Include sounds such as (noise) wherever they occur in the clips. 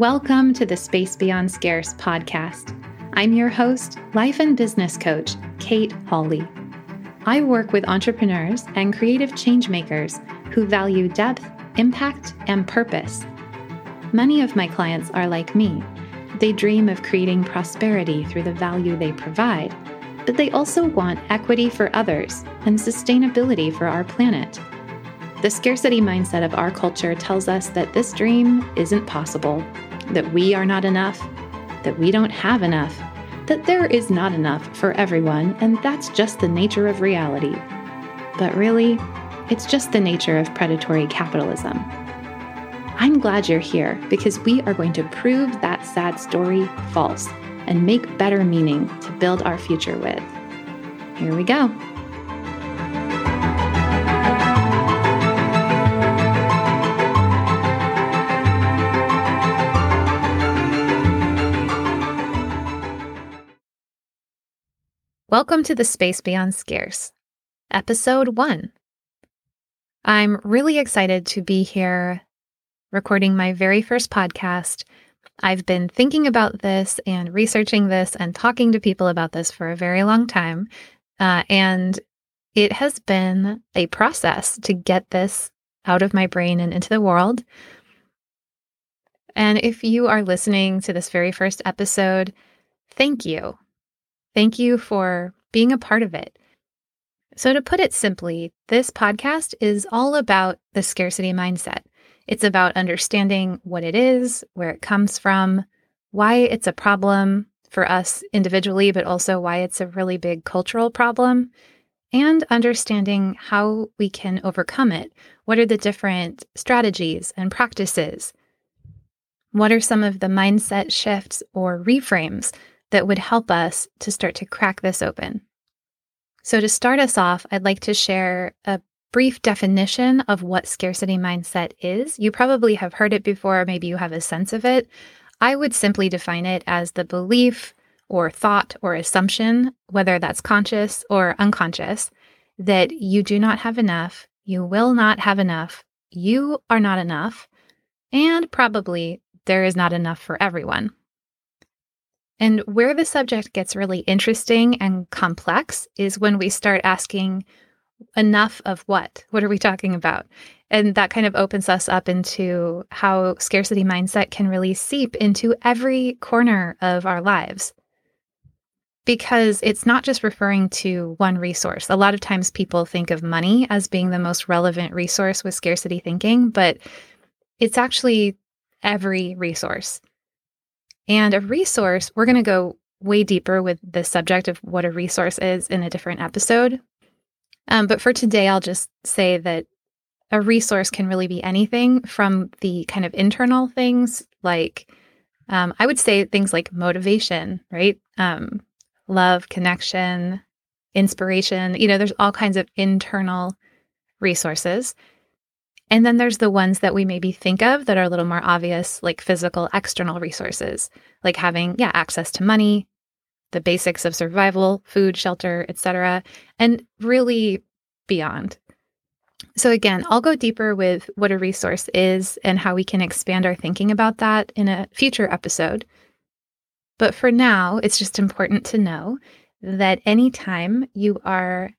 Welcome to the Space Beyond Scarce podcast. I'm your host, life and business coach, Kate Holly. I work with entrepreneurs and creative changemakers who value depth, impact, and purpose. Many of my clients are like me. They dream of creating prosperity through the value they provide, but they also want equity for others and sustainability for our planet. The scarcity mindset of our culture tells us that this dream isn't possible, that we are not enough, that we don't have enough, that there is not enough for everyone, and that's just the nature of reality. But really, it's just the nature of predatory capitalism. I'm glad you're here because we are going to prove that sad story false and make better meaning to build our future with. Here we go. Welcome to the Space Beyond Scarce, Episode 1. I'm really excited to be here recording my very first podcast. I've been thinking about this and researching this and talking to people about this for a very long time. Uh, and it has been a process to get this out of my brain and into the world. And if you are listening to this very first episode, thank you. Thank you for being a part of it. So, to put it simply, this podcast is all about the scarcity mindset. It's about understanding what it is, where it comes from, why it's a problem for us individually, but also why it's a really big cultural problem, and understanding how we can overcome it. What are the different strategies and practices? What are some of the mindset shifts or reframes that would help us to start to crack this open. So, to start us off, I'd like to share a brief definition of what scarcity mindset is. You probably have heard it before, maybe you have a sense of it. I would simply define it as the belief or thought or assumption, whether that's conscious or unconscious, that you do not have enough, you will not have enough, you are not enough, and probably there is not enough for everyone. And where the subject gets really interesting and complex is when we start asking enough of what? What are we talking about? And that kind of opens us up into how scarcity mindset can really seep into every corner of our lives. Because it's not just referring to one resource. A lot of times people think of money as being the most relevant resource with scarcity thinking, but it's actually every resource. And a resource, we're going to go way deeper with the subject of what a resource is in a different episode. Um, but for today, I'll just say that a resource can really be anything from the kind of internal things, like um, I would say things like motivation, right? Um, love, connection, inspiration. You know, there's all kinds of internal resources. And then there's the ones that we maybe think of that are a little more obvious, like physical external resources, like having, yeah, access to money, the basics of survival, food, shelter, etc., and really beyond. So again, I'll go deeper with what a resource is and how we can expand our thinking about that in a future episode. But for now, it's just important to know that anytime you are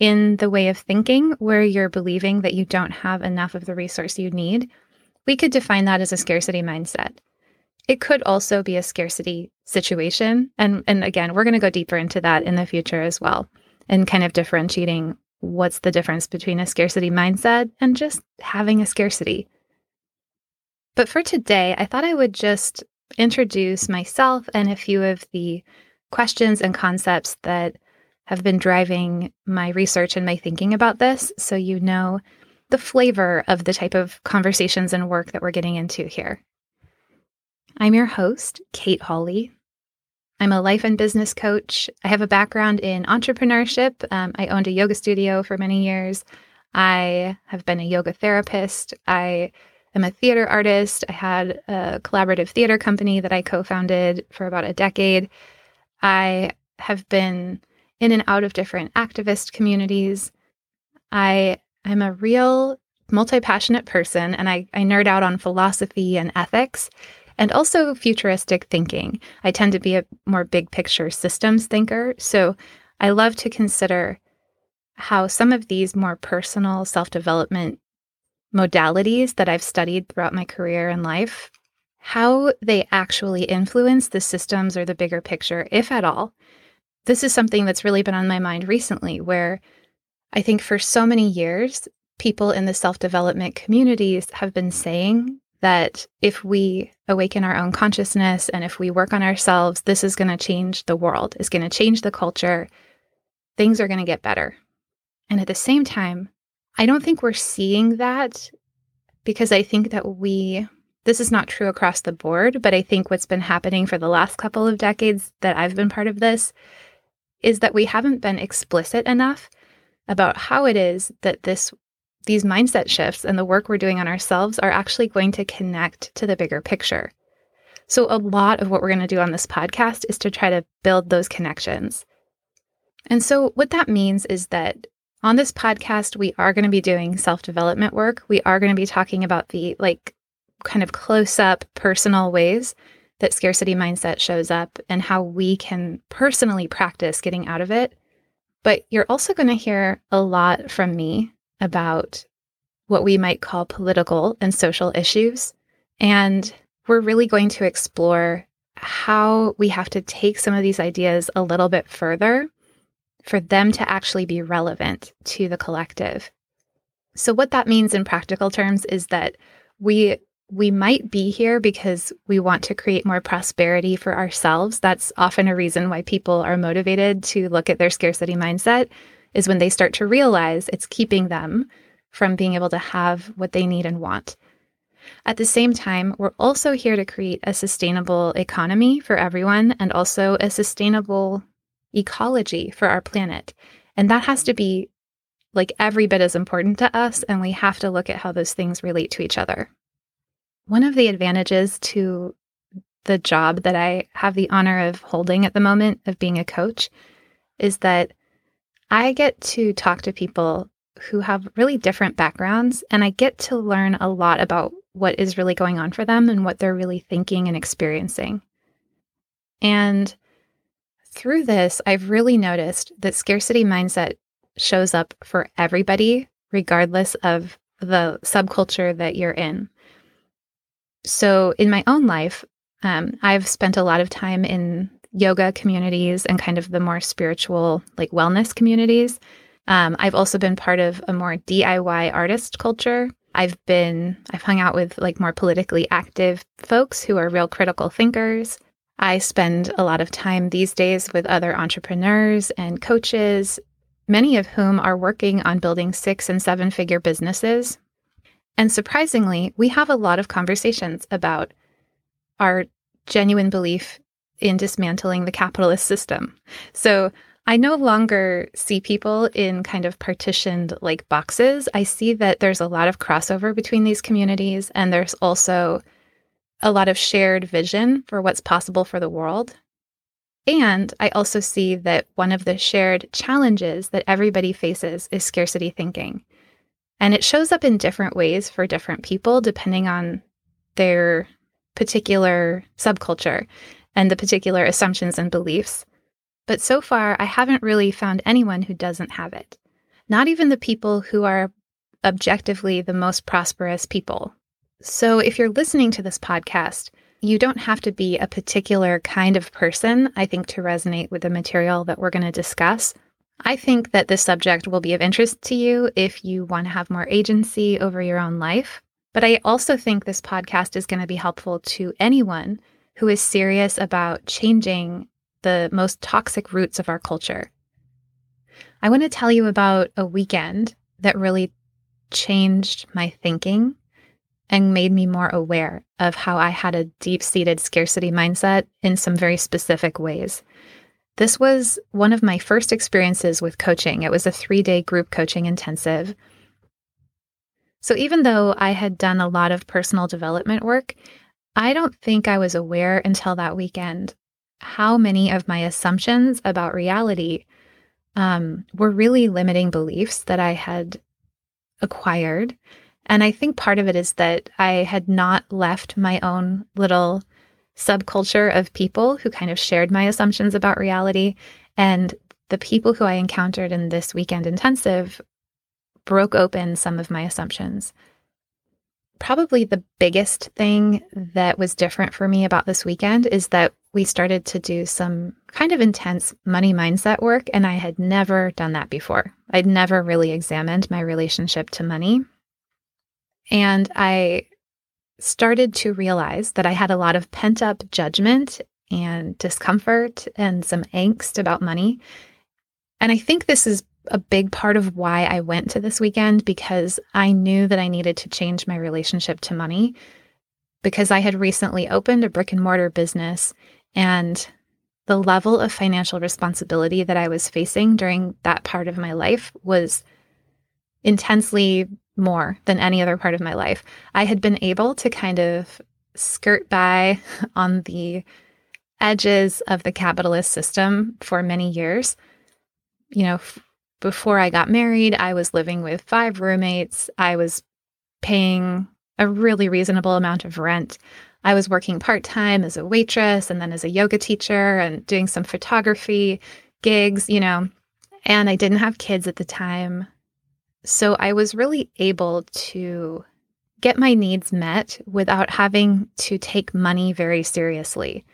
in the way of thinking where you're believing that you don't have enough of the resource you need, we could define that as a scarcity mindset. It could also be a scarcity situation. And, and again, we're going to go deeper into that in the future as well, and kind of differentiating what's the difference between a scarcity mindset and just having a scarcity. But for today, I thought I would just introduce myself and a few of the questions and concepts that have been driving my research and my thinking about this. So you know the flavor of the type of conversations and work that we're getting into here. I'm your host, Kate Holly. I'm a life and business coach. I have a background in entrepreneurship. Um, I owned a yoga studio for many years. I have been a yoga therapist. I am a theater artist. I had a collaborative theater company that I co founded for about a decade. I have been in and out of different activist communities. I am a real multi passionate person and I, I nerd out on philosophy and ethics. and also futuristic thinking. I tend to be a more big picture systems thinker. So I love to consider how some of these more personal self development modalities that I've studied throughout my career and life, how they actually influence the systems or the bigger picture, if at all. This is something that's really been on my mind recently, where I think for so many years, people in the self development communities have been saying that if we awaken our own consciousness and if we work on ourselves, this is going to change the world, is going to change the culture. Things are going to get better. And at the same time, I don't think we're seeing that because I think that we, this is not true across the board, but I think what's been happening for the last couple of decades that I've been part of this is that we haven't been explicit enough about how it is that this these mindset shifts and the work we're doing on ourselves are actually going to connect to the bigger picture. So, a lot of what we're going to do on this podcast is to try to build those connections. And so, what that means is that on this podcast, we are going to be doing self development work. We are going to be talking about the like kind of close up personal ways that scarcity mindset shows up and how we can personally practice getting out of it. But you're also going to hear a lot from me about what we might call political and social issues. And we're really going to explore how we have to take some of these ideas a little bit further for them to actually be relevant to the collective. So, what that means in practical terms is that we we might be here because we want to create more prosperity for ourselves. That's often a reason why people are motivated to look at their scarcity mindset is when they start to realize it's keeping them from being able to have what they need and want. At the same time, we're also here to create a sustainable economy for everyone and also a sustainable ecology for our planet. And that has to be like every bit as important to us, and we have to look at how those things relate to each other. One of the advantages to the job that I have the honor of holding at the moment of being a coach is that I get to talk to people who have really different backgrounds, and I get to learn a lot about what is really going on for them and what they're really thinking and experiencing. And through this, I've really noticed that scarcity mindset shows up for everybody, regardless of the subculture that you're in. So, in my own life, um, I've spent a lot of time in yoga communities and kind of the more spiritual, like wellness communities. Um, I've also been part of a more DIY artist culture. I've been, I've hung out with like more politically active folks who are real critical thinkers. I spend a lot of time these days with other entrepreneurs and coaches, many of whom are working on building six and seven figure businesses. And surprisingly, we have a lot of conversations about our genuine belief in dismantling the capitalist system. So I no longer see people in kind of partitioned like boxes. I see that there's a lot of crossover between these communities, and there's also a lot of shared vision for what's possible for the world. And I also see that one of the shared challenges that everybody faces is scarcity thinking. And it shows up in different ways for different people, depending on their particular subculture and the particular assumptions and beliefs. But so far, I haven't really found anyone who doesn't have it. Not even the people who are objectively the most prosperous people. So if you're listening to this podcast, you don't have to be a particular kind of person, I think, to resonate with the material that we're going to discuss. I think that this subject will be of interest to you if you want to have more agency over your own life. But I also think this podcast is going to be helpful to anyone who is serious about changing the most toxic roots of our culture. I want to tell you about a weekend that really changed my thinking and made me more aware of how I had a deep seated scarcity mindset in some very specific ways. This was one of my first experiences with coaching. It was a three day group coaching intensive. So, even though I had done a lot of personal development work, I don't think I was aware until that weekend how many of my assumptions about reality um, were really limiting beliefs that I had acquired. And I think part of it is that I had not left my own little subculture of people who kind of shared my assumptions about reality. And the people who I encountered in this weekend intensive broke open some of my assumptions. Probably the biggest thing that was different for me about this weekend is that we started to do some kind of intense money mindset work, and I had never done that before. I'd never really examined my relationship to money. And I started to realize that I had a lot of pent up judgment and discomfort and some angst about money. And I think this is a big part of why I went to this weekend because I knew that I needed to change my relationship to money because I had recently opened a brick and mortar business and the level of financial responsibility that I was facing during that part of my life was intensely more than any other part of my life. I had been able to kind of skirt by (laughs) on the edges of the capitalist system for many years. You know, f- before I got married, I was living with five roommates. I was paying a really reasonable amount of rent. I was working part time as a waitress and then as a yoga teacher and doing some photography gigs, you know, and I didn't have kids at the time. So I was really able to get my needs met without having to take money very seriously.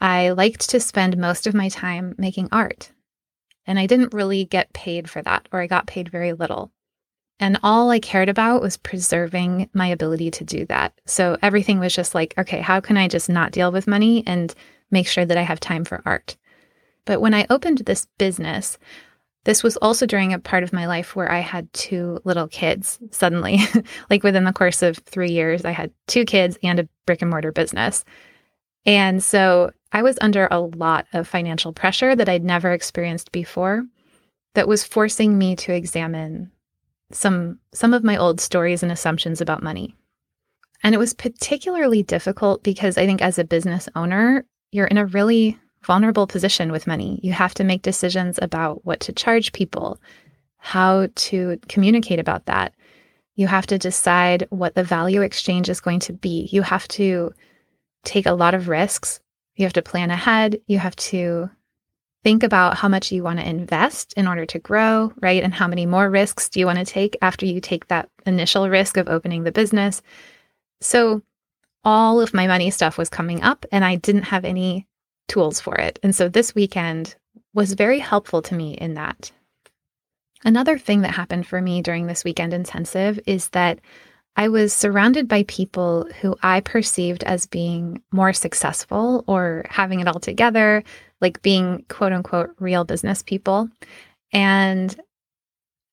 I liked to spend most of my time making art, and I didn't really get paid for that, or I got paid very little. And all I cared about was preserving my ability to do that. So everything was just like, okay, how can I just not deal with money and make sure that I have time for art? But when I opened this business, this was also during a part of my life where I had two little kids suddenly. (laughs) like within the course of three years, I had two kids and a brick and mortar business. And so I was under a lot of financial pressure that I'd never experienced before that was forcing me to examine some some of my old stories and assumptions about money. And it was particularly difficult because I think as a business owner, you're in a really vulnerable position with money. You have to make decisions about what to charge people, how to communicate about that. You have to decide what the value exchange is going to be. You have to take a lot of risks. You have to plan ahead. You have to think about how much you want to invest in order to grow, right? And how many more risks do you want to take after you take that initial risk of opening the business? So, all of my money stuff was coming up, and I didn't have any tools for it. And so, this weekend was very helpful to me in that. Another thing that happened for me during this weekend intensive is that I was surrounded by people who I perceived as being more successful or having it all together, like being quote unquote real business people. And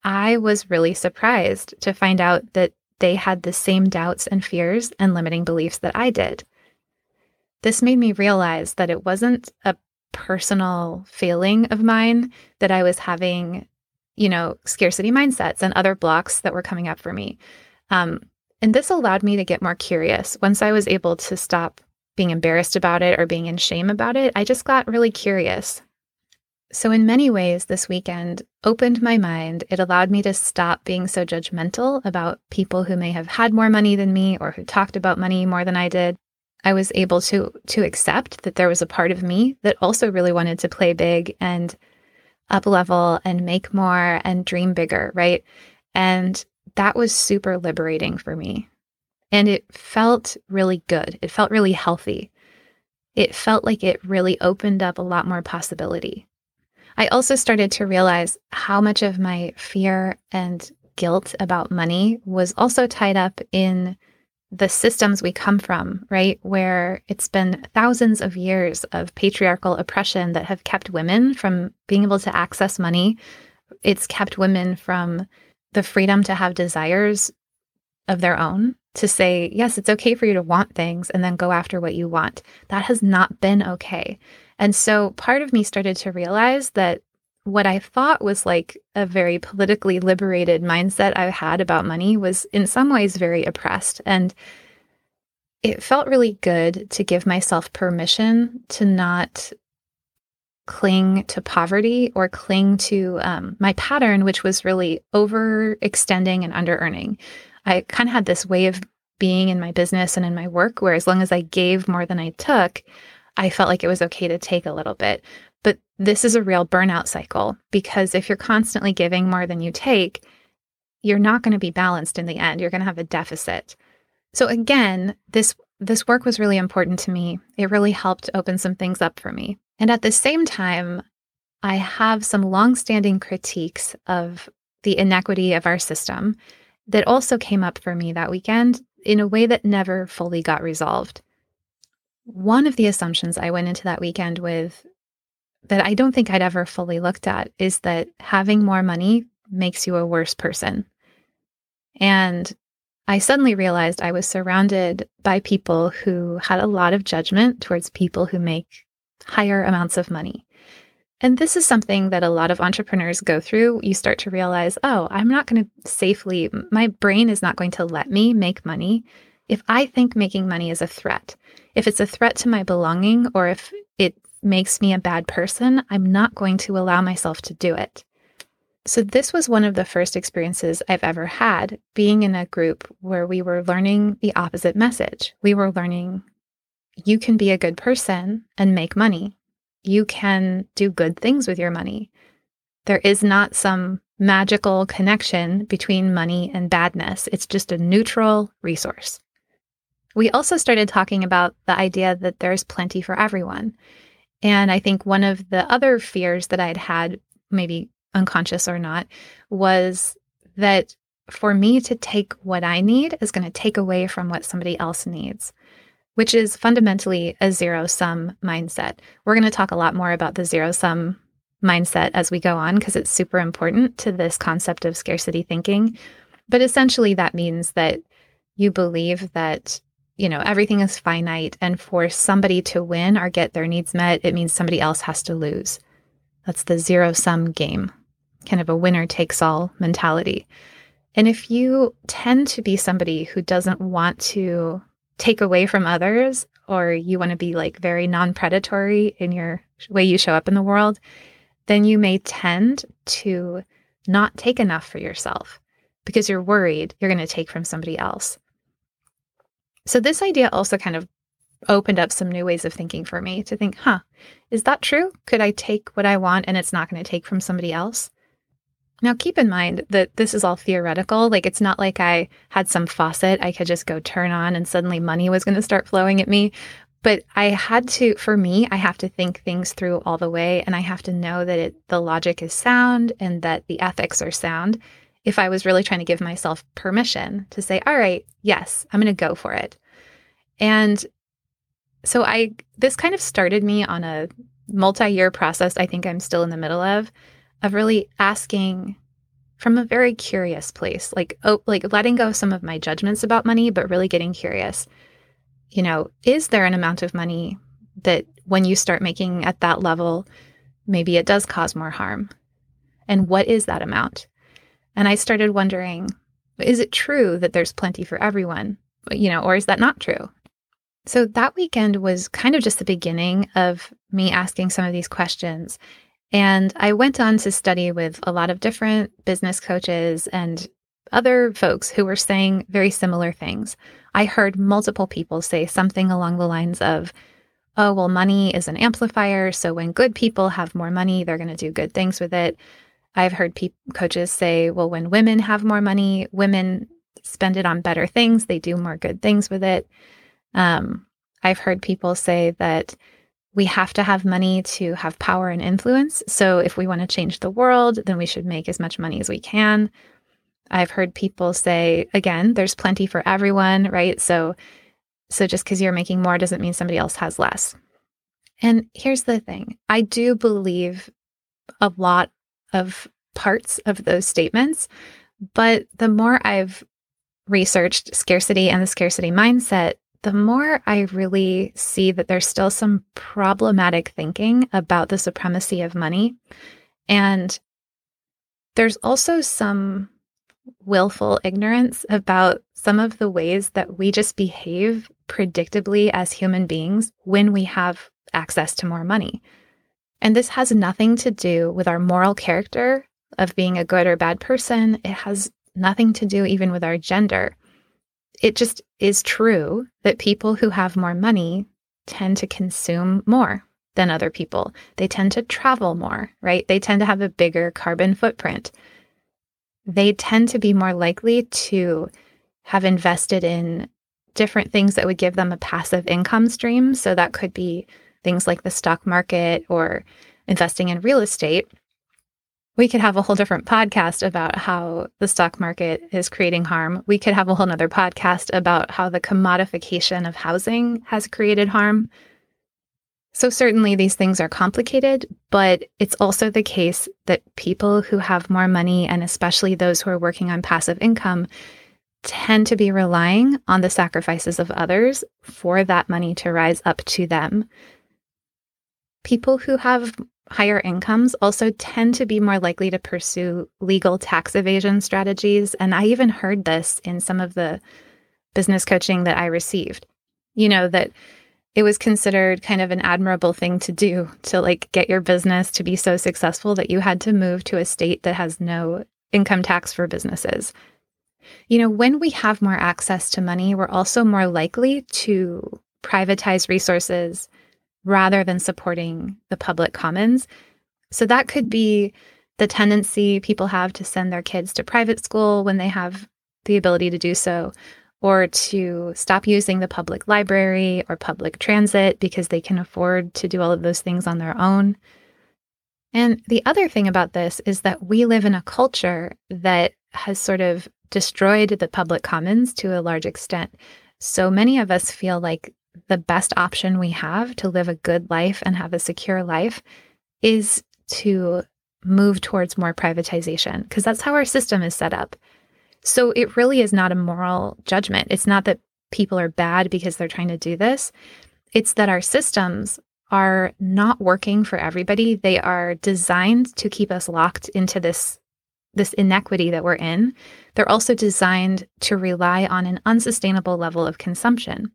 I was really surprised to find out that they had the same doubts and fears and limiting beliefs that I did. This made me realize that it wasn't a personal failing of mine that I was having, you know, scarcity mindsets and other blocks that were coming up for me. Um, and this allowed me to get more curious once I was able to stop being embarrassed about it or being in shame about it. I just got really curious. So, in many ways, this weekend opened my mind. It allowed me to stop being so judgmental about people who may have had more money than me or who talked about money more than I did. I was able to to accept that there was a part of me that also really wanted to play big and up level and make more and dream bigger, right? And that was super liberating for me. And it felt really good. It felt really healthy. It felt like it really opened up a lot more possibility. I also started to realize how much of my fear and guilt about money was also tied up in the systems we come from, right? Where it's been thousands of years of patriarchal oppression that have kept women from being able to access money. It's kept women from the freedom to have desires of their own to say, yes, it's okay for you to want things and then go after what you want. That has not been okay. And so part of me started to realize that what I thought was like a very politically liberated mindset I had about money was in some ways very oppressed. And it felt really good to give myself permission to not cling to poverty or cling to um, my pattern, which was really overextending and under earning. I kind of had this way of being in my business and in my work, where as long as I gave more than I took, I felt like it was okay to take a little bit. But this is a real burnout cycle because if you're constantly giving more than you take, you're not going to be balanced in the end. You're going to have a deficit. So again, this this work was really important to me. It really helped open some things up for me. And at the same time, I have some longstanding critiques of the inequity of our system that also came up for me that weekend in a way that never fully got resolved. One of the assumptions I went into that weekend with that I don't think I'd ever fully looked at is that having more money makes you a worse person. And I suddenly realized I was surrounded by people who had a lot of judgment towards people who make higher amounts of money. And this is something that a lot of entrepreneurs go through. You start to realize, oh, I'm not going to safely, my brain is not going to let me make money if I think making money is a threat. If it's a threat to my belonging or if it makes me a bad person, I'm not going to allow myself to do it. So, this was one of the first experiences I've ever had being in a group where we were learning the opposite message. We were learning you can be a good person and make money you can do good things with your money. There is not some magical connection between money and badness, it's just a neutral resource. We also started talking about the idea that there's plenty for everyone. And I think one of the other fears that I'd had, maybe unconscious or not, was that for me to take what I need is going to take away from what somebody else needs which is fundamentally a zero sum mindset. We're going to talk a lot more about the zero sum mindset as we go on because it's super important to this concept of scarcity thinking. But essentially, that means that you believe that you know everything is finite and for somebody to win or get their needs met it means somebody else has to lose that's the zero sum game kind of a winner takes all mentality and if you tend to be somebody who doesn't want to take away from others or you want to be like very non predatory in your way you show up in the world, then you may tend to not take enough for yourself because you're worried you're going to take from somebody else. So, this idea also kind of opened up some new ways of thinking for me to think, huh, is that true? Could I take what I want and it's not going to take from somebody else? Now, keep in mind that this is all theoretical. Like, it's not like I had some faucet I could just go turn on and suddenly money was going to start flowing at me. But I had to, for me, I have to think things through all the way. And I have to know that it, the logic is sound and that the ethics are sound. If I was really trying to give myself permission to say, all right, yes, I'm going to go for it. And so I, this kind of started me on a multi year process I think I'm still in the middle of of really asking from a very curious place, like oh, like letting go of some of my judgments about money, but really getting curious. You know, is there an amount of money that when you start making at that level, maybe it does cause more harm? And what is that amount? And I started wondering, is it true that there's plenty for everyone? You know, or is that not true? So that weekend was kind of just the beginning of me asking some of these questions and I went on to study with a lot of different business coaches and other folks who were saying very similar things. I heard multiple people say something along the lines of, oh, well, money is an amplifier. So when good people have more money, they're going to do good things with it. I've heard pe- coaches say, well, when women have more money, women spend it on better things, they do more good things with it. Um, I've heard people say that we have to have money to have power and influence. So if we want to change the world, then we should make as much money as we can. I've heard people say again, there's plenty for everyone, right? So so just cuz you're making more doesn't mean somebody else has less. And here's the thing. I do believe a lot of parts of those statements, but the more I've researched scarcity and the scarcity mindset, the more I really see that there's still some problematic thinking about the supremacy of money. And there's also some willful ignorance about some of the ways that we just behave predictably as human beings when we have access to more money. And this has nothing to do with our moral character of being a good or bad person. It has nothing to do even with our gender it just is true that people who have more money tend to consume more than other people. They tend to travel more, right? They tend to have a bigger carbon footprint. They tend to be more likely to have invested in different things that would give them a passive income stream. So that could be things like the stock market or investing in real estate. We could have a whole different podcast about how the stock market is creating harm. We could have a whole nother podcast about how the commodification of housing has created harm. So, certainly these things are complicated, but it's also the case that people who have more money, and especially those who are working on passive income, tend to be relying on the sacrifices of others for that money to rise up to them. People who have higher incomes also tend to be more likely to pursue legal tax evasion strategies. And I even heard this in some of the business coaching that I received. You know, that it was considered kind of an admirable thing to do to like get your business to be so successful that you had to move to a state that has no income tax for businesses. You know, when we have more access to money, we're also more likely to privatize resources rather than supporting the public commons. So that could be the tendency people have to send their kids to private school when they have the ability to do so, or to stop using the public library or public transit because they can afford to do all of those things on their own. And the other thing about this is that we live in a culture that has sort of destroyed the public commons to a large extent. So many of us feel like the best option we have to live a good life and have a secure life is to move towards more privatization because that's how our system is set up. So it really is not a moral judgment. It's not that people are bad because they're trying to do this. It's that our systems are not working for everybody. They are designed to keep us locked into this this inequity that we're in. They're also designed to rely on an unsustainable level of consumption.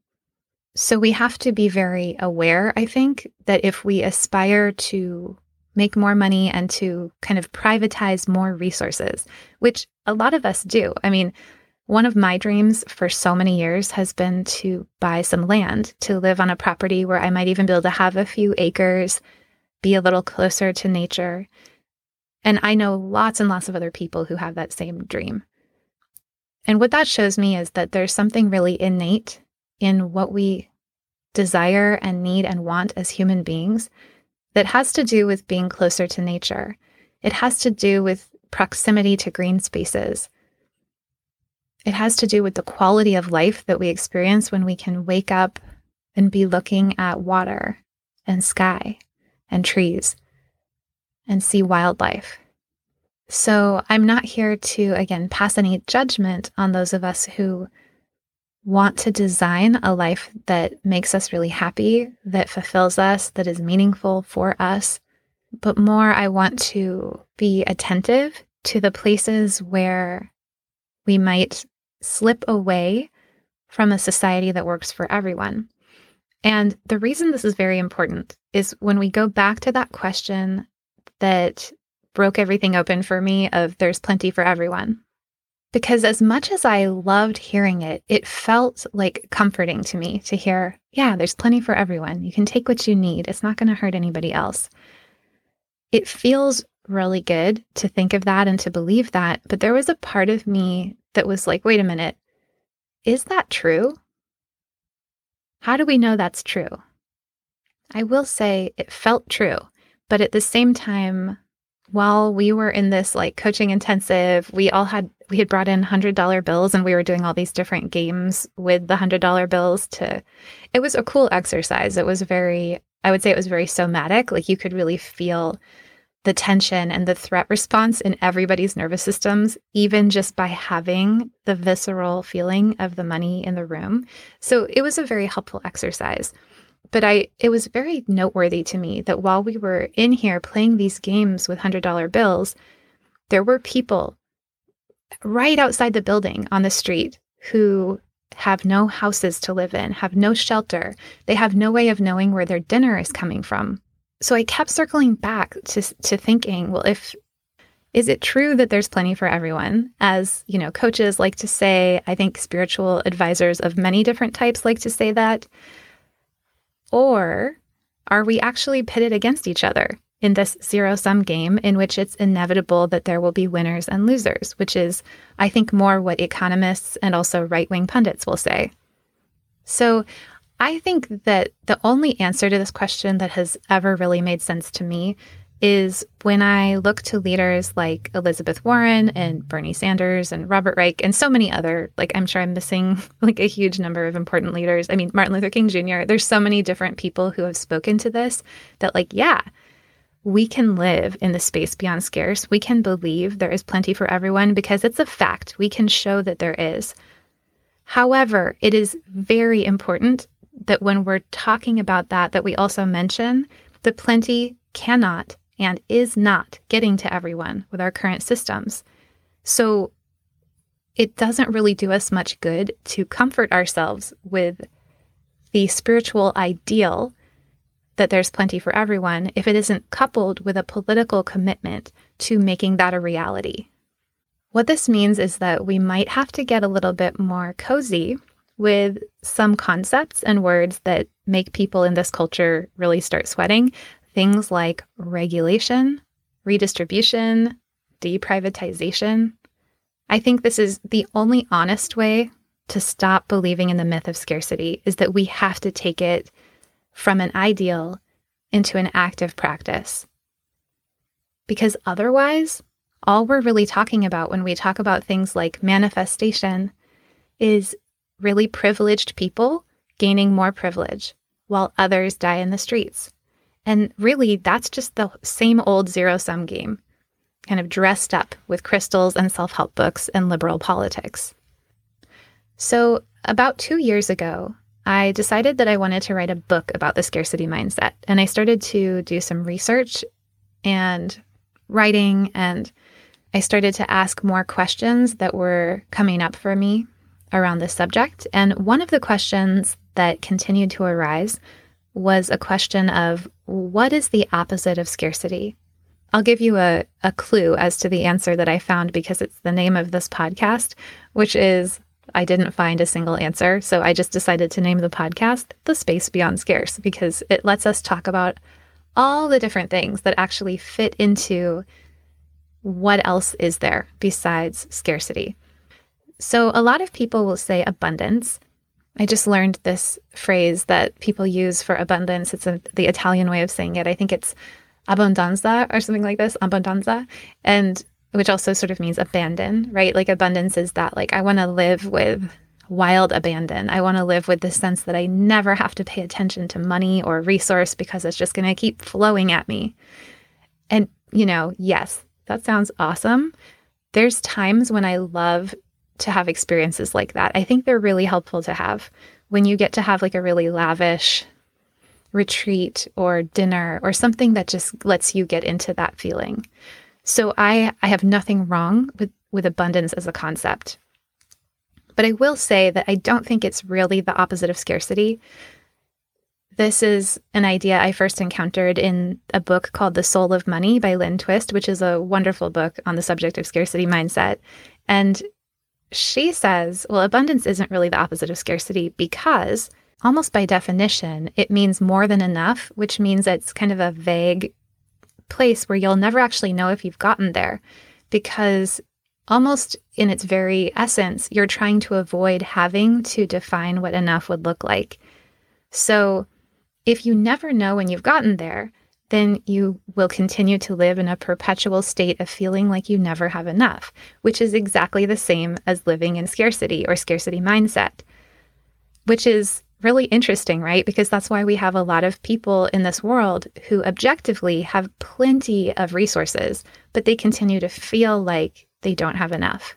So we have to be very aware, I think, that if we aspire to make more money and to kind of privatize more resources, which a lot of us do. I mean, one of my dreams for so many years has been to buy some land, to live on a property where I might even be able to have a few acres, be a little closer to nature. And I know lots and lots of other people who have that same dream. And what that shows me is that there's something really innate in what we desire and need and want as human beings that has to do with being closer to nature. It has to do with proximity to green spaces. It has to do with the quality of life that we experience when we can wake up and be looking at water and sky and trees and see wildlife. So I'm not here to, again, pass any judgment on those of us who want to design a life that makes us really happy, that fulfills us, that is meaningful for us. But more, I want to be attentive to the places where we might slip away from a society that works for everyone. And the reason this is very important is when we go back to that question that broke everything open for me of there's plenty for everyone because as much as I loved hearing it, it felt like comforting to me to hear, yeah, there's plenty for everyone. You can take what you need, it's not going to hurt anybody else. It feels really good to think of that and to believe that. But there was a part of me that was like, wait a minute, is that true? How do we know that's true? I will say it felt true, but at the same time, while we were in this like coaching intensive, we all had we had brought in $100 bills and we were doing all these different games with the $100 bills to it was a cool exercise. It was very i would say it was very somatic. Like you could really feel the tension and the threat response in everybody's nervous systems even just by having the visceral feeling of the money in the room. So it was a very helpful exercise but i it was very noteworthy to me that while we were in here playing these games with $100 bills there were people right outside the building on the street who have no houses to live in, have no shelter. They have no way of knowing where their dinner is coming from. So I kept circling back to, to thinking, well, if Is it true that there's plenty for everyone? As, you know, coaches like to say, I think spiritual advisors of many different types like to say that. Or are we actually pitted against each other in this zero sum game in which it's inevitable that there will be winners and losers, which is, I think, more what economists and also right wing pundits will say. So I think that the only answer to this question that has ever really made sense to me is when I look to leaders like Elizabeth Warren and Bernie Sanders and Robert Reich and so many other, like I'm sure I'm missing (laughs) like a huge number of important leaders. I mean, Martin Luther King Jr., there's so many different people who have spoken to this that, like, yeah, we can live in the space beyond scarce. We can believe there is plenty for everyone because it's a fact. We can show that there is. However, it is very important that when we're talking about that, that we also mention that plenty cannot and is not getting to everyone with our current systems. So it doesn't really do us much good to comfort ourselves with the spiritual ideal that there's plenty for everyone if it isn't coupled with a political commitment to making that a reality. What this means is that we might have to get a little bit more cozy with some concepts and words that make people in this culture really start sweating things like regulation, redistribution, deprivatization. I think this is the only honest way to stop believing in the myth of scarcity is that we have to take it from an ideal into an active practice. Because otherwise, all we're really talking about when we talk about things like manifestation is really privileged people gaining more privilege while others die in the streets. And really, that's just the same old zero sum game, kind of dressed up with crystals and self help books and liberal politics. So, about two years ago, I decided that I wanted to write a book about the scarcity mindset. And I started to do some research and writing, and I started to ask more questions that were coming up for me around this subject. And one of the questions that continued to arise was a question of what is the opposite of scarcity? I'll give you a, a clue as to the answer that I found because it's the name of this podcast, which is I didn't find a single answer. So I just decided to name the podcast The Space Beyond Scarce because it lets us talk about all the different things that actually fit into what else is there besides scarcity. So a lot of people will say abundance, I just learned this phrase that people use for abundance. It's a, the Italian way of saying it. I think it's abbondanza or something like this, abbondanza, and which also sort of means abandon, right? Like abundance is that like I want to live with wild abandon. I want to live with the sense that I never have to pay attention to money or resource because it's just going to keep flowing at me. And you know, yes, that sounds awesome. There's times when I love to have experiences like that. I think they're really helpful to have when you get to have like a really lavish retreat or dinner or something that just lets you get into that feeling. So I I have nothing wrong with with abundance as a concept. But I will say that I don't think it's really the opposite of scarcity. This is an idea I first encountered in a book called The Soul of Money by Lynne Twist, which is a wonderful book on the subject of scarcity mindset. And she says, well, abundance isn't really the opposite of scarcity because, almost by definition, it means more than enough, which means it's kind of a vague place where you'll never actually know if you've gotten there because almost in its very essence, you're trying to avoid having to define what enough would look like. So if you never know when you've gotten there, then you will continue to live in a perpetual state of feeling like you never have enough, which is exactly the same as living in scarcity or scarcity mindset, which is really interesting, right? Because that's why we have a lot of people in this world who objectively have plenty of resources, but they continue to feel like they don't have enough.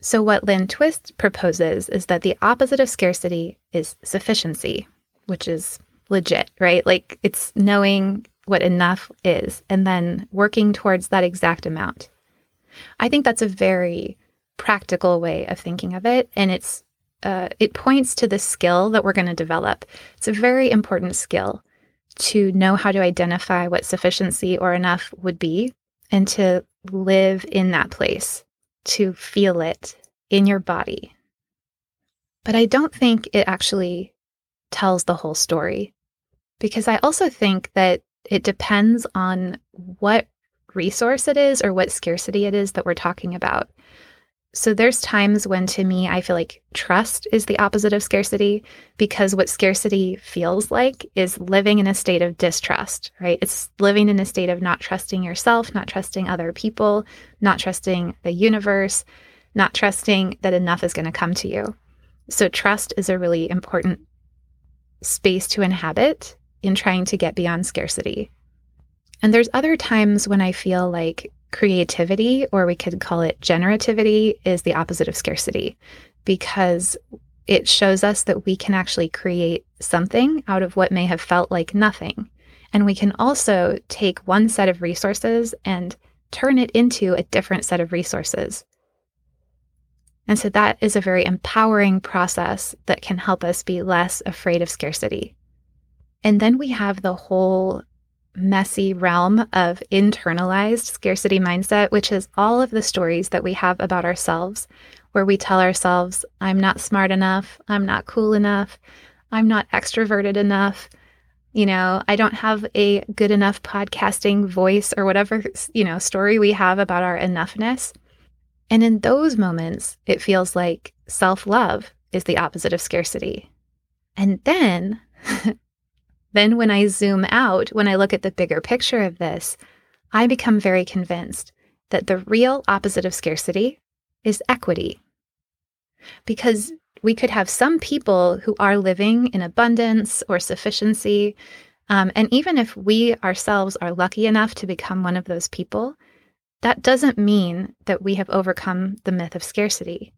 So, what Lynne Twist proposes is that the opposite of scarcity is sufficiency, which is legit, right? Like it's knowing what enough is and then working towards that exact amount. I think that's a very practical way of thinking of it. And it's uh, it points to the skill that we're going to develop. It's a very important skill to know how to identify what sufficiency or enough would be and to live in that place, to feel it in your body. But I don't think it actually tells the whole story because I also think that it depends on what resource it is or what scarcity it is that we're talking about. So there's times when to me I feel like trust is the opposite of scarcity because what scarcity feels like is living in a state of distrust, right? It's living in a state of not trusting yourself, not trusting other people, not trusting the universe, not trusting that enough is going to come to you. So trust is a really important space to inhabit in trying to get beyond scarcity. And there's other times when I feel like creativity, or we could call it generativity, is the opposite of scarcity because it shows us that we can actually create something out of what may have felt like nothing. And we can also take one set of resources and turn it into a different set of resources. And so that is a very empowering process that can help us be less afraid of scarcity. And then we have the whole messy realm of internalized scarcity mindset, which is all of the stories that we have about ourselves, where we tell ourselves, I'm not smart enough, I'm not cool enough, I'm not extroverted enough. You know, I don't have a good enough podcasting voice or whatever, you know, story we have about our enoughness. And in those moments, it feels like self love is the opposite of scarcity. And then (laughs) Then, when I zoom out, when I look at the bigger picture of this, I become very convinced that the real opposite of scarcity is equity. Because we could have some people who are living in abundance or sufficiency. Um, and even if we ourselves are lucky enough to become one of those people, that doesn't mean that we have overcome the myth of scarcity.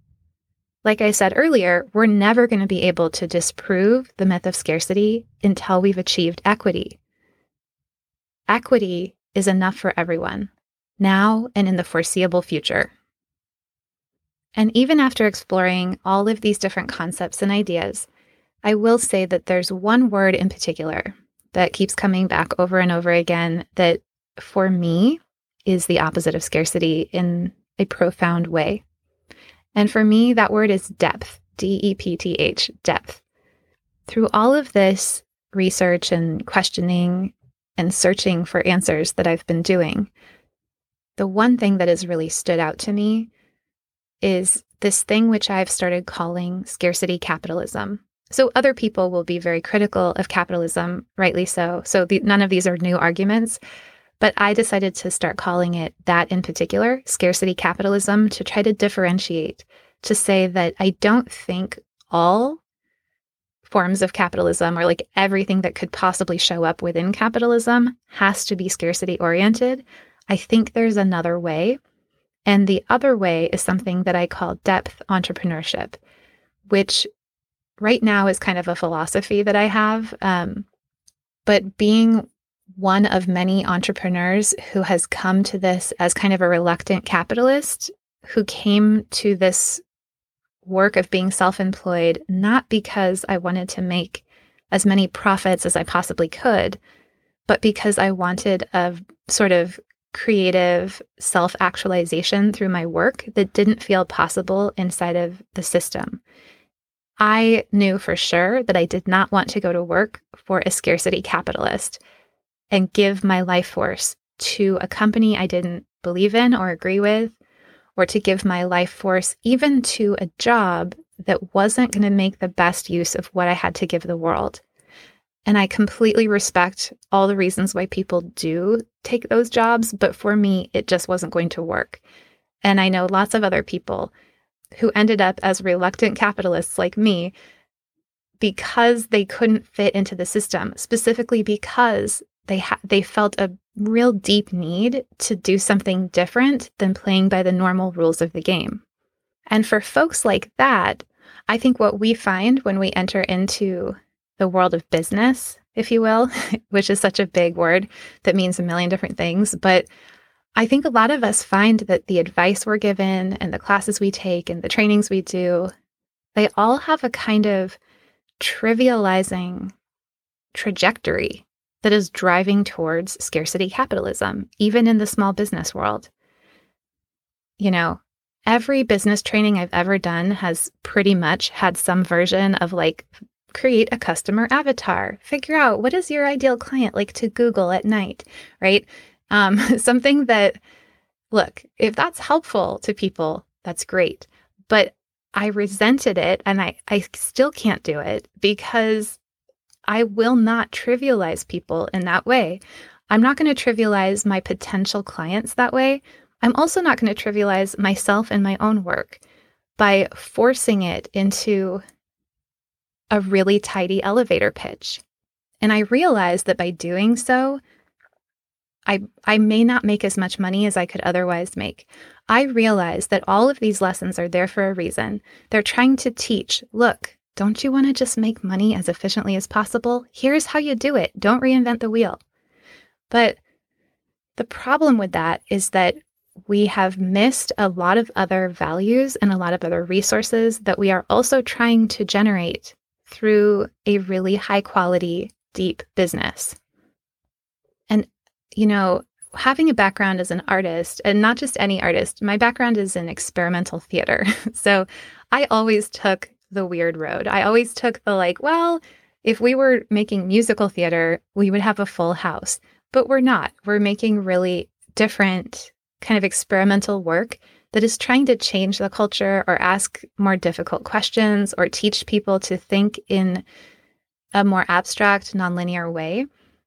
Like I said earlier, we're never going to be able to disprove the myth of scarcity until we've achieved equity. Equity is enough for everyone, now and in the foreseeable future. And even after exploring all of these different concepts and ideas, I will say that there's one word in particular that keeps coming back over and over again that for me is the opposite of scarcity in a profound way. And for me, that word is depth, D E P T H, depth. Through all of this research and questioning and searching for answers that I've been doing, the one thing that has really stood out to me is this thing which I've started calling scarcity capitalism. So, other people will be very critical of capitalism, rightly so. So, the, none of these are new arguments. But I decided to start calling it that in particular, scarcity capitalism, to try to differentiate, to say that I don't think all forms of capitalism or like everything that could possibly show up within capitalism has to be scarcity oriented. I think there's another way. And the other way is something that I call depth entrepreneurship, which right now is kind of a philosophy that I have. Um, but being one of many entrepreneurs who has come to this as kind of a reluctant capitalist who came to this work of being self employed not because I wanted to make as many profits as I possibly could, but because I wanted a sort of creative self actualization through my work that didn't feel possible inside of the system. I knew for sure that I did not want to go to work for a scarcity capitalist and give my life force to a company I didn't believe in or agree with, or to give my life force even to a job that wasn't going to make the best use of what I had to give the world. And I completely respect all the reasons why people do take those jobs, but for me, it just wasn't going to work. And I know lots of other people who ended up as reluctant capitalists like me because they couldn't fit into the system, specifically because they ha- they felt a real deep need to do something different than playing by the normal rules of the game. And for folks like that, I think what we find when we enter into the world of business, if you will, (laughs) which is such a big word that means a million different things, but I think a lot of us find that the advice we're given and the classes we take and the trainings we do, they all have a kind of trivializing trajectory that is driving towards scarcity capitalism, even in the small business world. You know, every business training I've ever done has pretty much had some version of like create a customer avatar, figure out what is your ideal client like to Google at night, right? Um, (laughs) something that, look, if that's helpful to people, that's great. But I resented it and I, I still can't do it because I will not trivialize people in that way. I'm not going to trivialize my potential clients that way. I'm also not going to trivialize myself and my own work by forcing it into a really tidy elevator pitch. And I realized that by doing so, I, I may not make as much money as I could otherwise make. I realized that all of these lessons are there for a reason. They're trying to teach look, don't you want to just make money as efficiently as possible? Here's how you do it. Don't reinvent the wheel. But the problem with that is that we have missed a lot of other values and a lot of other resources that we are also trying to generate through a really high quality, deep business. And, you know, having a background as an artist, and not just any artist, my background is in experimental theater. (laughs) so I always took the weird road. I always took the like, well, if we were making musical theater, we would have a full house. But we're not. We're making really different kind of experimental work that is trying to change the culture or ask more difficult questions or teach people to think in a more abstract, nonlinear way.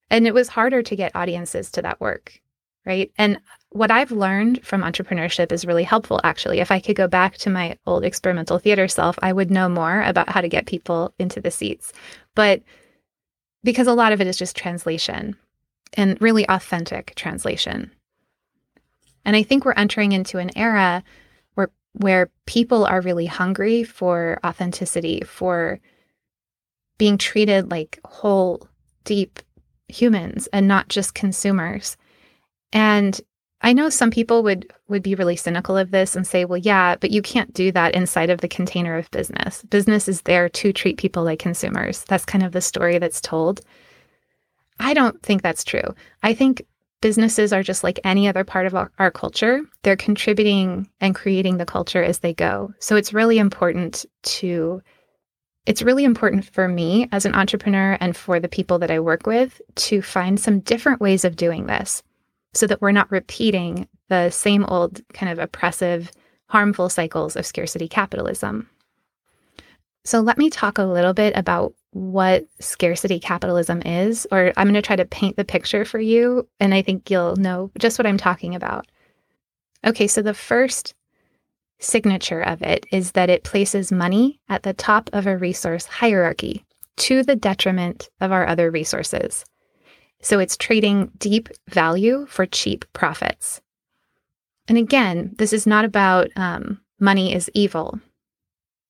And it was harder to get audiences to that work, right? And what I've learned from entrepreneurship is really helpful, actually. If I could go back to my old experimental theater self, I would know more about how to get people into the seats. But because a lot of it is just translation and really authentic translation. And I think we're entering into an era where where people are really hungry for authenticity, for being treated like whole, deep humans and not just consumers. And I know some people would would be really cynical of this and say, "Well, yeah, but you can't do that inside of the container of business. Business is there to treat people like consumers." That's kind of the story that's told. I don't think that's true. I think businesses are just like any other part of our, our, culture. They're contributing and creating the culture as they go. So it's really important to it's really important for me as an entrepreneur and for the people that I work with to find some different ways of doing this so that we're not repeating the same old kind of oppressive, harmful cycles of scarcity capitalism. So let me talk a little bit about what scarcity capitalism is, or I'm going to try to paint the picture for you, and I think you'll know just what I'm talking about. Okay, so the first signature of it is that it places money at the top of a resource hierarchy to the detriment of our other resources. So it's trading deep value for cheap profits. And again, this is not about um, money is evil.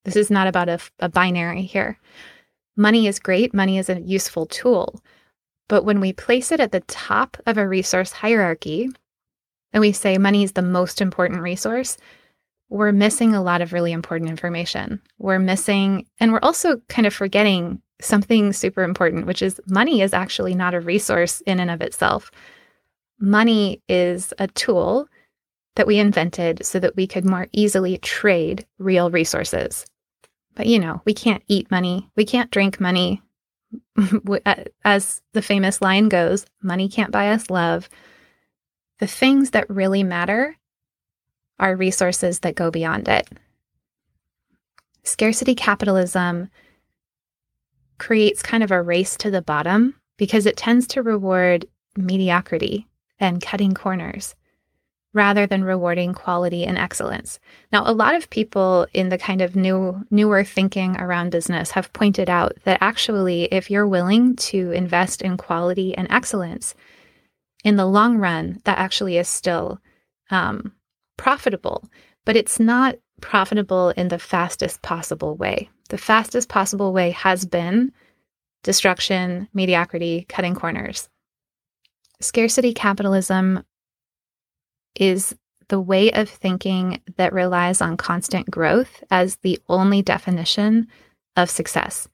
This is not about a, a binary here. Money is great, money is a useful tool. But when we place it at the top of a resource hierarchy and we say money is the most important resource, we're missing a lot of really important information. We're missing, and we're also kind of forgetting something super important, which is money is actually not a resource in and of itself. Money is a tool that we invented so that we could more easily trade real resources. But you know, we can't eat money, we can't drink money. (laughs) As the famous line goes, money can't buy us love. The things that really matter are resources that go beyond it. Scarcity capitalism creates kind of a race to the bottom because it tends to reward mediocrity and cutting corners rather than rewarding quality and excellence. Now, a lot of people in the kind of new newer thinking around business have pointed out that actually if you're willing to invest in quality and excellence in the long run, that actually is still um, profitable, but it's not profitable in the fastest possible way. The fastest possible way has been destruction, mediocrity, cutting corners. Scarcity capitalism is the way of thinking that relies on constant growth as the only definition of success.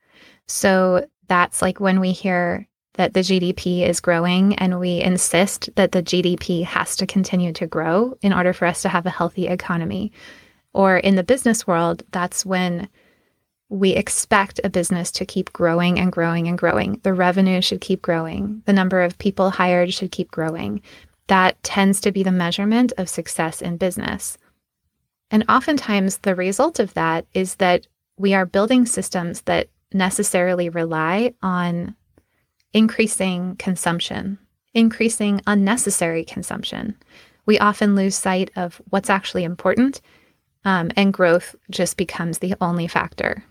So that's like when we hear that the GDP is growing and we insist that the GDP has to continue to grow in order for us to have a healthy economy. Or in the business world, that's when we expect a business to keep growing and growing and growing. The revenue should keep growing. The number of people hired should keep growing. That tends to be the measurement of success in business. And oftentimes, the result of that is that we are building systems that necessarily rely on increasing consumption, increasing unnecessary consumption. We often lose sight of what's actually important, um, and growth just becomes the only factor.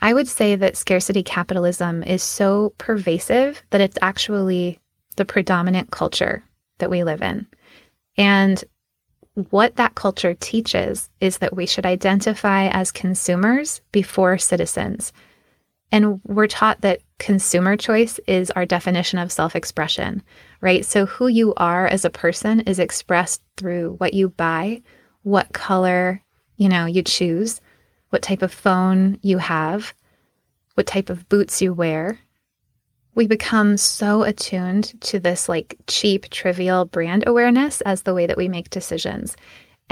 I would say that scarcity capitalism is so pervasive that it's actually the predominant culture that we live in. And what that culture teaches is that we should identify as consumers before citizens. And we're taught that consumer choice is our definition of self expression, right? So, who you are as a person is expressed through what you buy, what color, you know, you choose, what type of phone you have, what type of boots you wear. We become so attuned to this like cheap, trivial brand awareness as the way that we make decisions.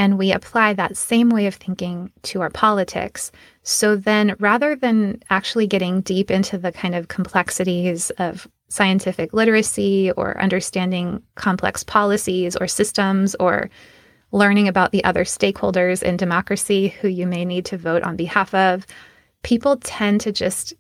And we apply that same way of thinking to our politics. So then, rather than actually getting deep into the kind of complexities of scientific literacy or understanding complex policies or systems or learning about the other stakeholders in democracy who you may need to vote on behalf of, people tend to just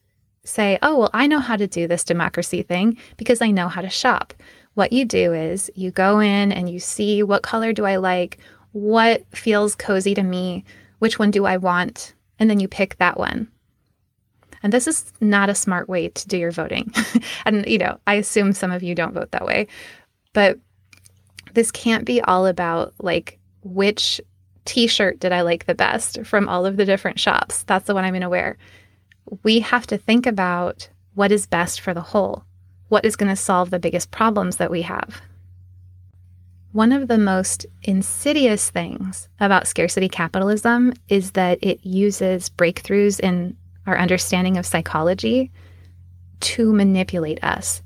say, oh, well, I know how to do this democracy thing because I know how to shop. What you do is you go in and you see what color do I like, what feels cozy to me, which one do I want, and then you pick that one. And this is not a smart way to do your voting. (laughs) and, you know, I assume some of you don't vote that way, but this can't be all about like which t shirt did I like the best from all of the different shops. That's the one I'm going to wear. We have to think about what is best for the whole, what is going to solve the biggest problems that we have. One of the most insidious things about scarcity capitalism is that it uses breakthroughs in our understanding of psychology to manipulate us.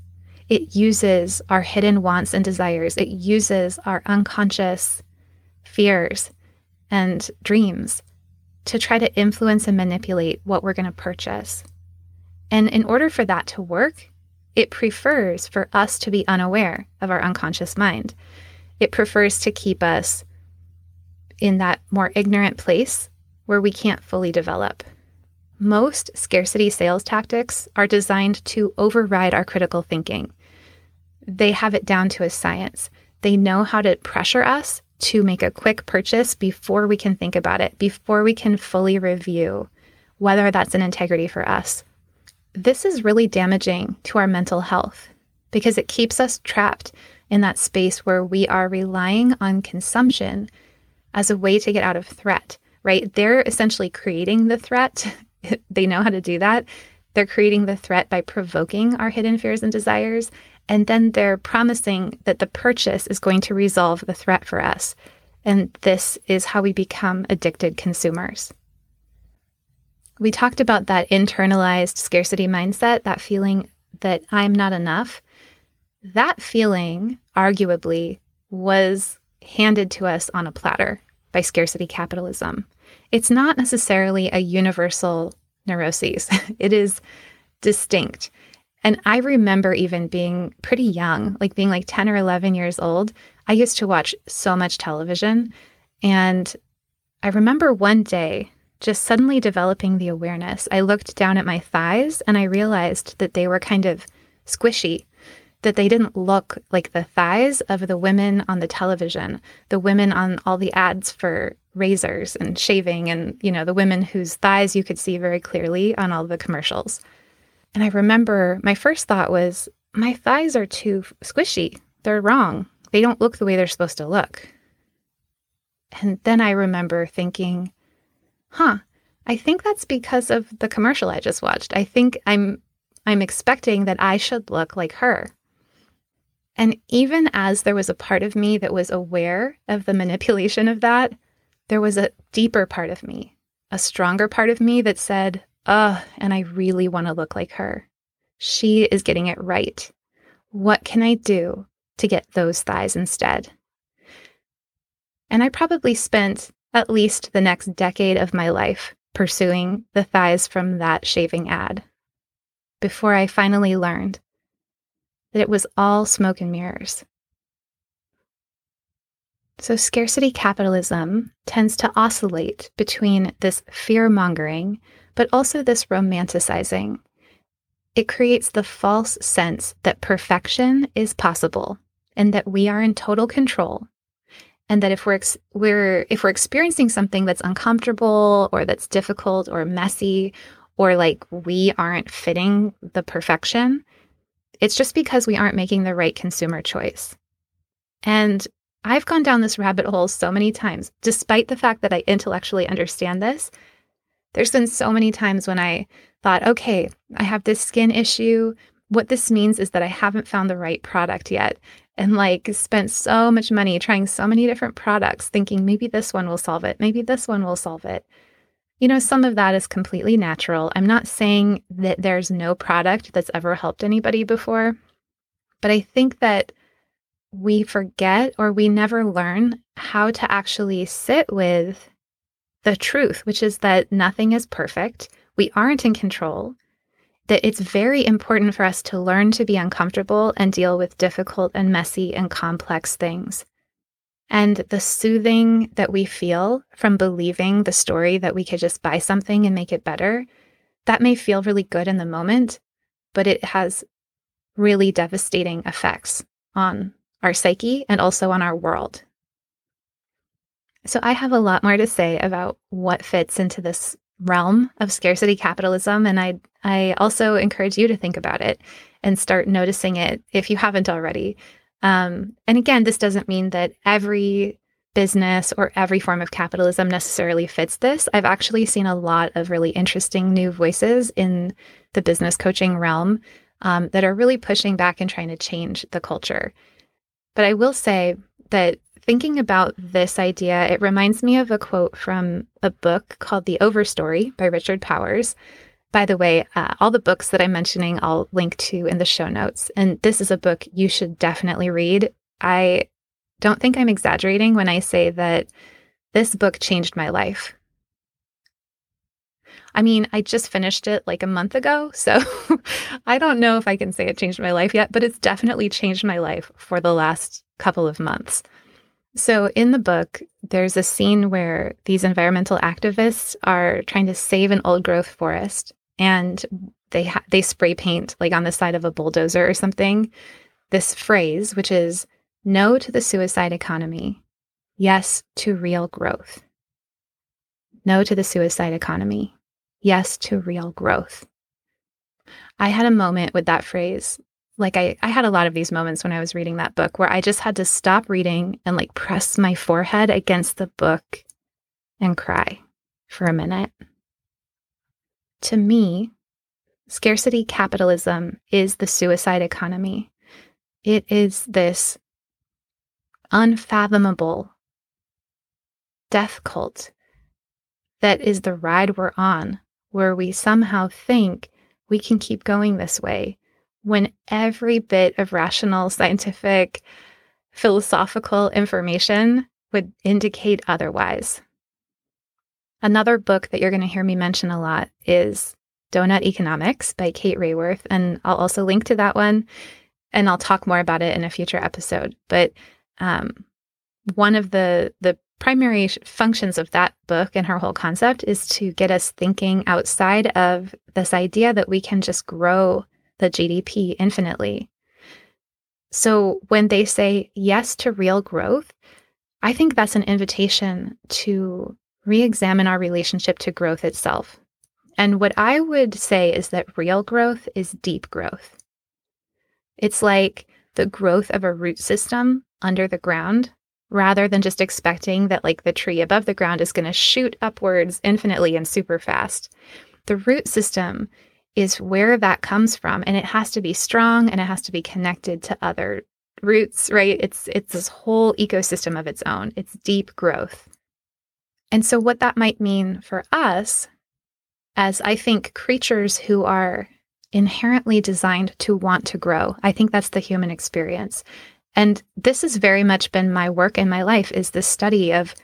It uses our hidden wants and desires, it uses our unconscious fears and dreams to try to influence and manipulate what we're going to purchase. And in order for that to work, it prefers for us to be unaware of our unconscious mind. It prefers to keep us in that more ignorant place where we can't fully develop. Most scarcity sales tactics are designed to override our critical thinking. They have it down to a science. They know how to pressure us to make a quick purchase before we can think about it, before we can fully review whether that's an integrity for us. This is really damaging to our mental health because it keeps us trapped in that space where we are relying on consumption as a way to get out of threat, right? They're essentially creating the threat. (laughs) they know how to do that. They're creating the threat by provoking our hidden fears and desires and then they're promising that the purchase is going to resolve the threat for us. And this is how we become addicted consumers. We talked about that internalized scarcity mindset, that feeling that I'm not enough. That feeling, arguably, was handed to us on a platter by scarcity capitalism. It's not necessarily a universal neuroses, (laughs) it is distinct. And I remember even being pretty young, like being like 10 or 11 years old. I used to watch so much television. And I remember one day just suddenly developing the awareness. I looked down at my thighs and I realized that they were kind of squishy, that they didn't look like the thighs of the women on the television, the women on all the ads for razors and shaving, and, you know, the women whose thighs you could see very clearly on all the commercials. And I remember my first thought was, my thighs are too squishy. They're wrong. They don't look the way they're supposed to look. And then I remember thinking, huh, I think that's because of the commercial I just watched. I think I'm I'm expecting that I should look like her. And even as there was a part of me that was aware of the manipulation of that, there was a deeper part of me, a stronger part of me that said, Ugh, and I really want to look like her. She is getting it right. What can I do to get those thighs instead? And I probably spent at least the next decade of my life pursuing the thighs from that shaving ad before I finally learned that it was all smoke and mirrors. So, scarcity capitalism tends to oscillate between this fear mongering, but also this romanticizing. It creates the false sense that perfection is possible and that we are in total control. And that if we're, ex- we're if we're experiencing something that's uncomfortable or that's difficult or messy or like we aren't fitting the perfection, it's just because we aren't making the right consumer choice. And I've gone down this rabbit hole so many times, despite the fact that I intellectually understand this. There's been so many times when I thought, okay, I have this skin issue. What this means is that I haven't found the right product yet. And like spent so much money trying so many different products, thinking maybe this one will solve it. Maybe this one will solve it. You know, some of that is completely natural. I'm not saying that there's no product that's ever helped anybody before, but I think that we forget or we never learn how to actually sit with the truth, which is that nothing is perfect. We aren't in control. That it's very important for us to learn to be uncomfortable and deal with difficult and messy and complex things. And the soothing that we feel from believing the story that we could just buy something and make it better, that may feel really good in the moment, but it has really devastating effects on our psyche, and also on our world. So, I have a lot more to say about what fits into this realm of scarcity capitalism. And I, I also encourage you to think about it and start noticing it if you haven't already. Um, and again, this doesn't mean that every business or every form of capitalism necessarily fits this. I've actually seen a lot of really interesting new voices in the business coaching realm um, that are really pushing back and trying to change the culture. But I will say that thinking about this idea, it reminds me of a quote from a book called The Overstory by Richard Powers. By the way, uh, all the books that I'm mentioning, I'll link to in the show notes. And this is a book you should definitely read. I don't think I'm exaggerating when I say that this book changed my life. I mean, I just finished it like a month ago. So (laughs) I don't know if I can say it changed my life yet, but it's definitely changed my life for the last couple of months. So in the book, there's a scene where these environmental activists are trying to save an old growth forest and they ha- they spray paint like on the side of a bulldozer or something this phrase which is no to the suicide economy yes to real growth no to the suicide economy yes to real growth. I had a moment with that phrase. Like I, I had a lot of these moments when I was reading that book where I just had to stop reading and like press my forehead against the book and cry for a minute. To me, scarcity capitalism is the suicide economy. It is this unfathomable death cult that is the ride we're on where we somehow think we can keep going this way when every bit of rational, scientific, philosophical information would indicate otherwise. Another book that you're going to hear me mention a lot is Doughnut Economics by Kate Raworth. And I'll also link to that one and I'll talk more about it in a future episode. But um, one of the, the primary functions of that book and her whole concept is to get us thinking outside of this idea that we can just grow the GDP infinitely. So when they say yes to real growth, I think that's an invitation to re examine our relationship to growth itself. And what I would say is that real growth is deep growth. It's like the growth of a root system under the ground rather than just expecting that like the tree above the ground is going to shoot upwards infinitely and super fast. The root system is where that comes from and it has to be strong and it has to be connected to other roots, right? It's it's this whole ecosystem of its own. It's deep growth. And so what that might mean for us as I think creatures who are inherently designed to want to grow. I think that's the human experience. And this has very much been my work in my life is the study of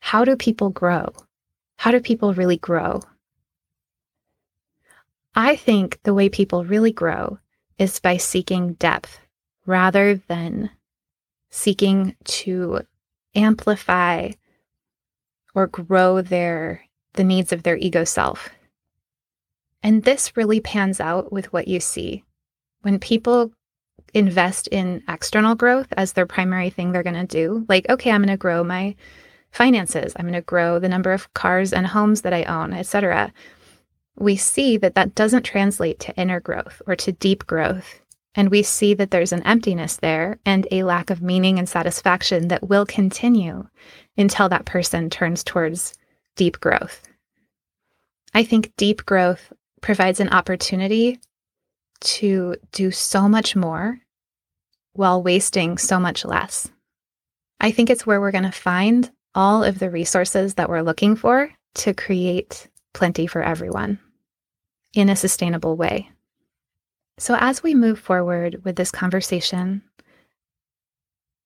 how do people grow? How do people really grow? I think the way people really grow is by seeking depth rather than seeking to amplify or grow their the needs of their ego self. And this really pans out with what you see. When people invest in external growth as their primary thing they're going to do, like, okay, I'm going to grow my finances, I'm going to grow the number of cars and homes that I own, etc. We see that that doesn't translate to inner growth or to deep growth. And we see that there's an emptiness there and a lack of meaning and satisfaction that will continue until that person turns towards deep growth. I think deep growth provides an opportunity to do so much more while wasting so much less. I think it's where we're going to find all of the resources that we're looking for to create plenty for everyone in a sustainable way. So, as we move forward with this conversation,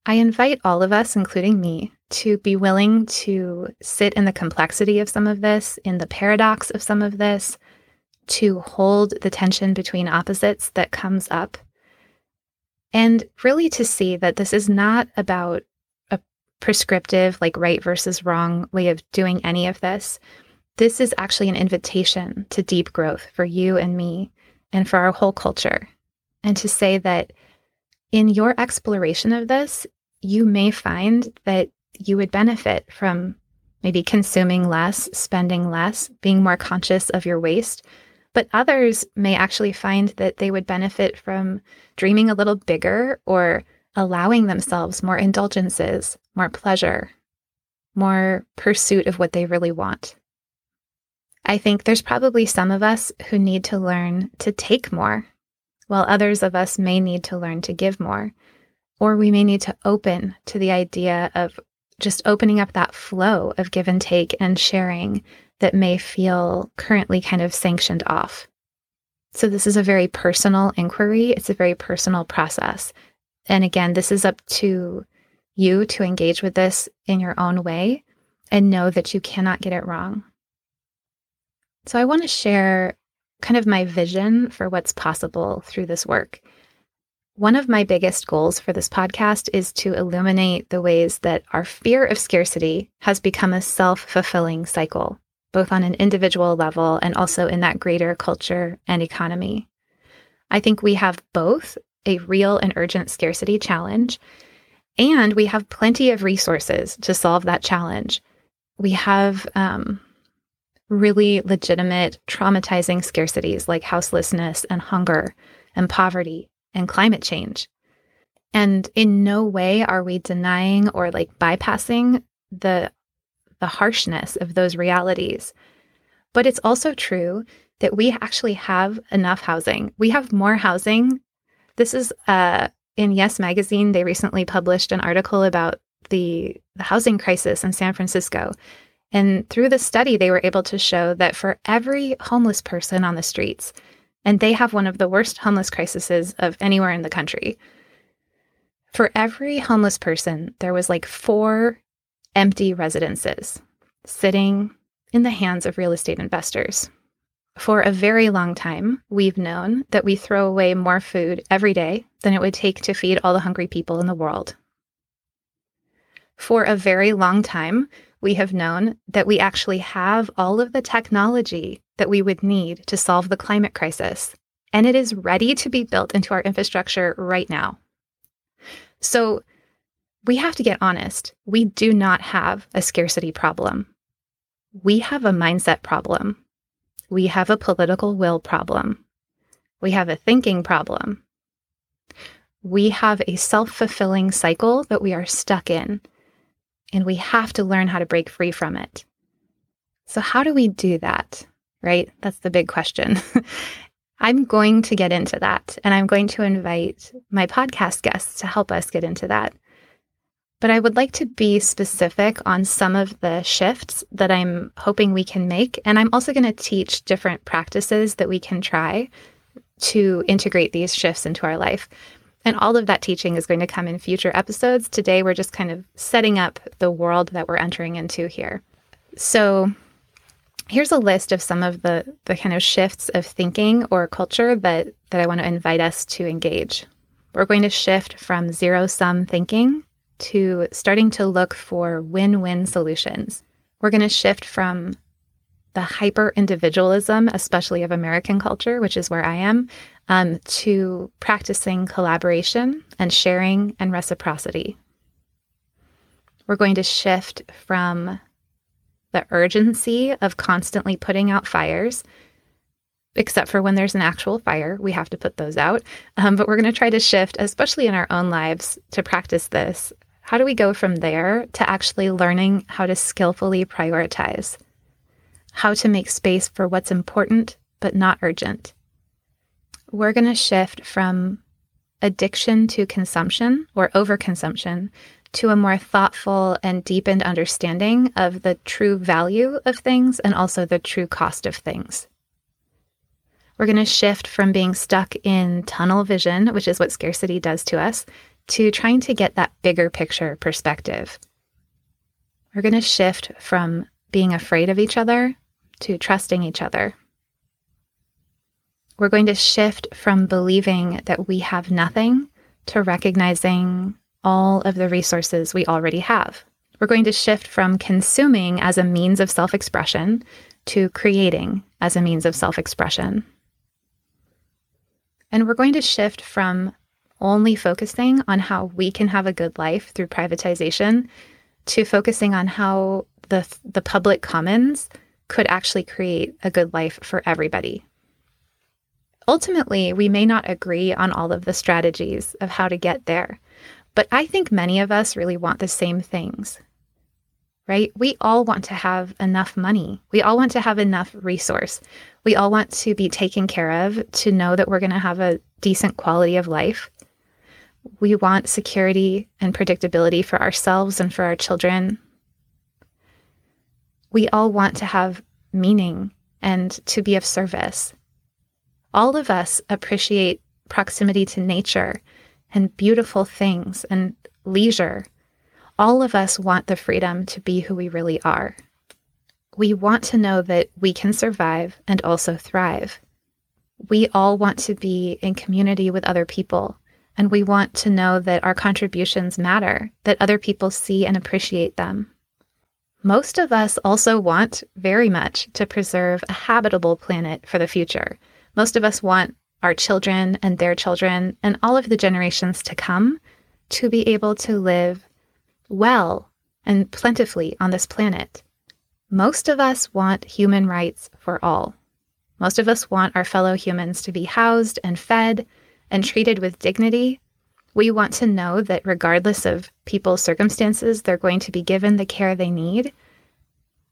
I invite all of us, including me, to be willing to sit in the complexity of some of this, in the paradox of some of this, to hold the tension between opposites that comes up, and really to see that this is not about a prescriptive, like right versus wrong way of doing any of this. This is actually an invitation to deep growth for you and me and for our whole culture. And to say that in your exploration of this, you may find that you would benefit from maybe consuming less, spending less, being more conscious of your waste. But others may actually find that they would benefit from dreaming a little bigger or allowing themselves more indulgences, more pleasure, more pursuit of what they really want. I think there's probably some of us who need to learn to take more, while others of us may need to learn to give more. Or we may need to open to the idea of just opening up that flow of give and take and sharing that may feel currently kind of sanctioned off. So, this is a very personal inquiry. It's a very personal process. And again, this is up to you to engage with this in your own way and know that you cannot get it wrong. So, I want to share kind of my vision for what's possible through this work. One of my biggest goals for this podcast is to illuminate the ways that our fear of scarcity has become a self fulfilling cycle, both on an individual level and also in that greater culture and economy. I think we have both a real and urgent scarcity challenge, and we have plenty of resources to solve that challenge. We have um, really legitimate, traumatizing scarcities like houselessness and hunger and poverty and climate change. And in no way are we denying or like bypassing the the harshness of those realities. But it's also true that we actually have enough housing. We have more housing. This is uh, in Yes Magazine. They recently published an article about the, the housing crisis in San Francisco. And through the study, they were able to show that for every homeless person on the streets, and they have one of the worst homeless crises of anywhere in the country. For every homeless person, there was like four empty residences sitting in the hands of real estate investors. For a very long time, we've known that we throw away more food every day than it would take to feed all the hungry people in the world. For a very long time, we have known that we actually have all of the technology that we would need to solve the climate crisis, and it is ready to be built into our infrastructure right now. So we have to get honest. We do not have a scarcity problem. We have a mindset problem. We have a political will problem. We have a thinking problem. We have a self fulfilling cycle that we are stuck in and we have to learn how to break free from it. So, how do we do that? Right? That's the big question. (laughs) I'm going to get into that, and I'm going to invite my podcast guests to help us get into that. But I would like to be specific on some of the shifts that I'm hoping we can make. And I'm also going to teach different practices that we can try to integrate these shifts into our life. And all of that teaching is going to come in future episodes. Today, we're just kind of setting up the world that we're entering into here. So, here's a list of some of the, the kind of shifts of thinking or culture that, that I want to invite us to engage. We're going to shift from zero sum thinking to starting to look for win win solutions. We're going to shift from the hyper individualism, especially of American culture, which is where I am, um, to practicing collaboration and sharing and reciprocity. We're going to shift from the urgency of constantly putting out fires, except for when there's an actual fire, we have to put those out. Um, but we're going to try to shift, especially in our own lives, to practice this. How do we go from there to actually learning how to skillfully prioritize? How to make space for what's important but not urgent? We're going to shift from addiction to consumption or overconsumption to a more thoughtful and deepened understanding of the true value of things and also the true cost of things. We're going to shift from being stuck in tunnel vision, which is what scarcity does to us, to trying to get that bigger picture perspective. We're going to shift from being afraid of each other to trusting each other. We're going to shift from believing that we have nothing to recognizing all of the resources we already have. We're going to shift from consuming as a means of self expression to creating as a means of self expression. And we're going to shift from only focusing on how we can have a good life through privatization to focusing on how the, the public commons could actually create a good life for everybody. Ultimately, we may not agree on all of the strategies of how to get there, but I think many of us really want the same things, right? We all want to have enough money. We all want to have enough resource. We all want to be taken care of, to know that we're going to have a decent quality of life. We want security and predictability for ourselves and for our children. We all want to have meaning and to be of service all of us appreciate proximity to nature and beautiful things and leisure. All of us want the freedom to be who we really are. We want to know that we can survive and also thrive. We all want to be in community with other people, and we want to know that our contributions matter, that other people see and appreciate them. Most of us also want very much to preserve a habitable planet for the future most of us want our children and their children and all of the generations to come to be able to live well and plentifully on this planet. Most of us want human rights for all. Most of us want our fellow humans to be housed and fed and treated with dignity. We want to know that regardless of people's circumstances, they're going to be given the care they need.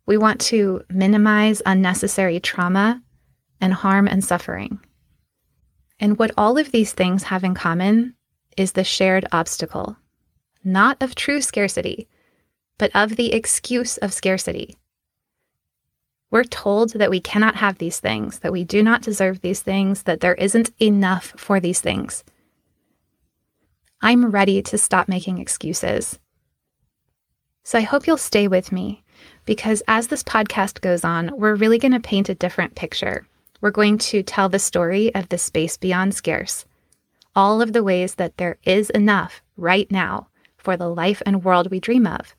We want to minimize unnecessary trauma and harm and suffering. And what all of these things have in common is the shared obstacle, not of true scarcity, but of the excuse of scarcity. We're told that we cannot have these things, that we do not deserve these things, that there isn't enough for these things. I'm ready to stop making excuses. So I hope you'll stay with me because as this podcast goes on, we're really going to paint a different picture we're going to tell the story of the space beyond scarce, all of the ways that there is enough right now for the life and world we dream of,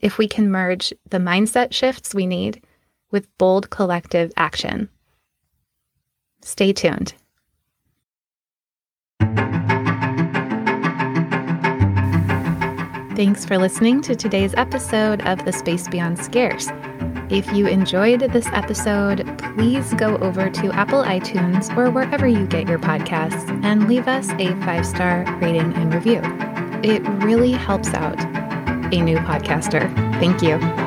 if we can merge the mindset shifts we need with bold collective action. Stay tuned. Thanks for listening to today's episode of The Space Beyond Scarce. If you enjoyed this episode, please go over to Apple iTunes or wherever you get your podcasts and leave us a five star rating and review. It really helps out a new podcaster. Thank you.